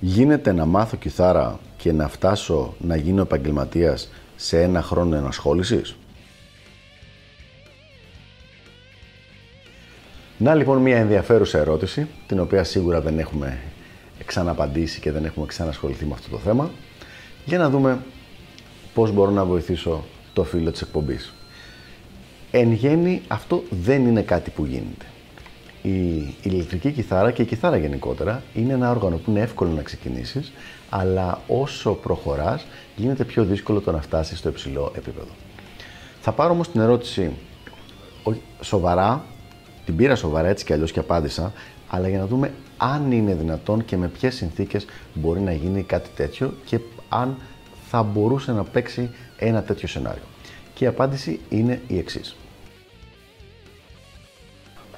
Γίνεται να μάθω κιθάρα και να φτάσω να γίνω επαγγελματίας σε ένα χρόνο ενασχόλησης; Να λοιπόν μια ενδιαφέρουσα ερώτηση, την οποία σίγουρα δεν έχουμε ξαναπαντήσει και δεν έχουμε ξανασχοληθεί με αυτό το θέμα, για να δούμε πώς μπορώ να βοηθήσω το φίλο της εκπομπής. Εν γέννη αυτό δεν είναι κάτι που γίνεται η ηλεκτρική κιθάρα και η κιθάρα γενικότερα είναι ένα όργανο που είναι εύκολο να ξεκινήσεις, αλλά όσο προχωράς γίνεται πιο δύσκολο το να φτάσεις στο υψηλό επίπεδο. Θα πάρω όμως την ερώτηση σοβαρά, την πήρα σοβαρά έτσι κι αλλιώς και απάντησα, αλλά για να δούμε αν είναι δυνατόν και με ποιες συνθήκες μπορεί να γίνει κάτι τέτοιο και αν θα μπορούσε να παίξει ένα τέτοιο σενάριο. Και η απάντηση είναι η εξής.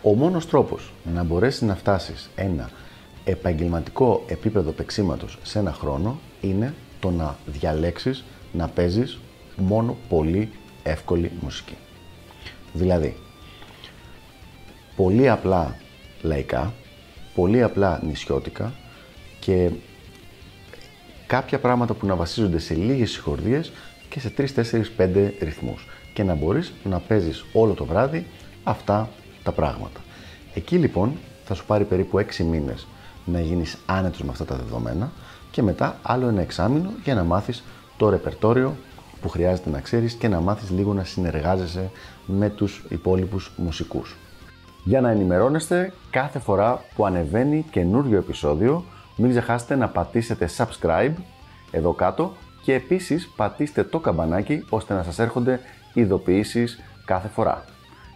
Ο μόνος τρόπος να μπορέσεις να φτάσεις ένα επαγγελματικό επίπεδο παίξήματος σε ένα χρόνο είναι το να διαλέξεις να παίζεις μόνο πολύ εύκολη μουσική. Δηλαδή, πολύ απλά λαϊκά, πολύ απλά νησιώτικα και κάποια πράγματα που να βασίζονται σε λίγες συγχορδίες και σε 3, 4, 5 ρυθμούς και να μπορείς να παίζεις όλο το βράδυ αυτά τα πράγματα. Εκεί λοιπόν θα σου πάρει περίπου 6 μήνες να γίνεις άνετος με αυτά τα δεδομένα και μετά άλλο ένα εξάμεινο για να μάθεις το ρεπερτόριο που χρειάζεται να ξέρεις και να μάθεις λίγο να συνεργάζεσαι με τους υπόλοιπους μουσικούς. Για να ενημερώνεστε κάθε φορά που ανεβαίνει καινούριο επεισόδιο, μην ξεχάσετε να πατήσετε subscribe εδώ κάτω και επίσης πατήστε το καμπανάκι ώστε να σας έρχονται ειδοποιήσεις κάθε φορά.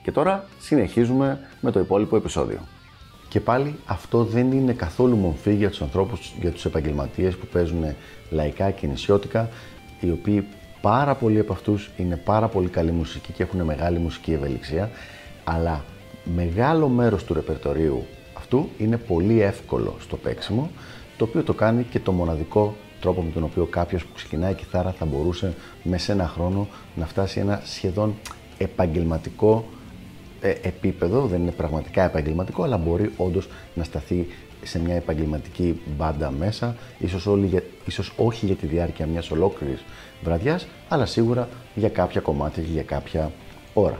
Και τώρα συνεχίζουμε με το υπόλοιπο επεισόδιο. Και πάλι αυτό δεν είναι καθόλου μορφή για τους ανθρώπους, για τους επαγγελματίες που παίζουν λαϊκά και νησιώτικα, οι οποίοι πάρα πολλοί από αυτούς είναι πάρα πολύ καλή μουσική και έχουν μεγάλη μουσική ευελιξία, αλλά μεγάλο μέρος του ρεπερτορίου αυτού είναι πολύ εύκολο στο παίξιμο, το οποίο το κάνει και το μοναδικό τρόπο με τον οποίο κάποιος που ξεκινάει κιθάρα θα μπορούσε μέσα σε ένα χρόνο να φτάσει ένα σχεδόν επαγγελματικό ε, επίπεδο, δεν είναι πραγματικά επαγγελματικό, αλλά μπορεί όντως να σταθεί σε μια επαγγελματική μπάντα μέσα, ίσως, όλοι, ίσως όχι για τη διάρκεια μιας ολόκληρης βραδιάς, αλλά σίγουρα για κάποια κομμάτια και για κάποια ώρα.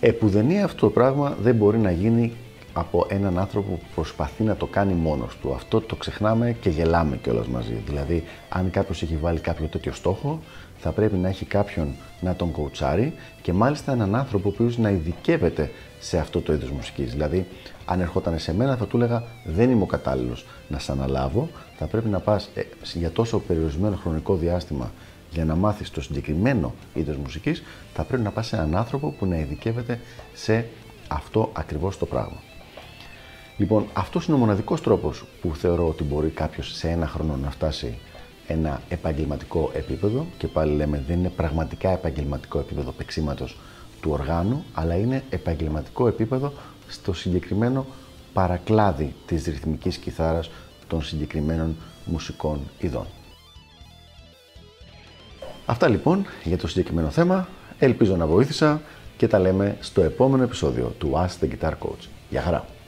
Επουδενή αυτό το πράγμα δεν μπορεί να γίνει από έναν άνθρωπο που προσπαθεί να το κάνει μόνος του. Αυτό το ξεχνάμε και γελάμε κιόλας μαζί. Δηλαδή, αν κάποιος έχει βάλει κάποιο τέτοιο στόχο, θα πρέπει να έχει κάποιον να τον κοουτσάρει και μάλιστα έναν άνθρωπο ο οποίος να ειδικεύεται σε αυτό το είδος μουσικής. Δηλαδή, αν ερχόταν σε μένα θα του έλεγα δεν είμαι ο κατάλληλος να σε αναλάβω, θα πρέπει να πας ε, για τόσο περιορισμένο χρονικό διάστημα για να μάθεις το συγκεκριμένο είδος μουσικής, θα πρέπει να πας σε έναν άνθρωπο που να ειδικεύεται σε αυτό ακριβώς το πράγμα. Λοιπόν, αυτός είναι ο μοναδικός τρόπος που θεωρώ ότι μπορεί κάποιος σε ένα χρόνο να φτάσει ένα επαγγελματικό επίπεδο και πάλι λέμε δεν είναι πραγματικά επαγγελματικό επίπεδο παίξήματο του οργάνου, αλλά είναι επαγγελματικό επίπεδο στο συγκεκριμένο παρακλάδι της ρυθμικής κιθάρας των συγκεκριμένων μουσικών ειδών. Αυτά λοιπόν για το συγκεκριμένο θέμα. Ελπίζω να βοήθησα και τα λέμε στο επόμενο επεισόδιο του Ask the Guitar Coach. Γεια χαρά!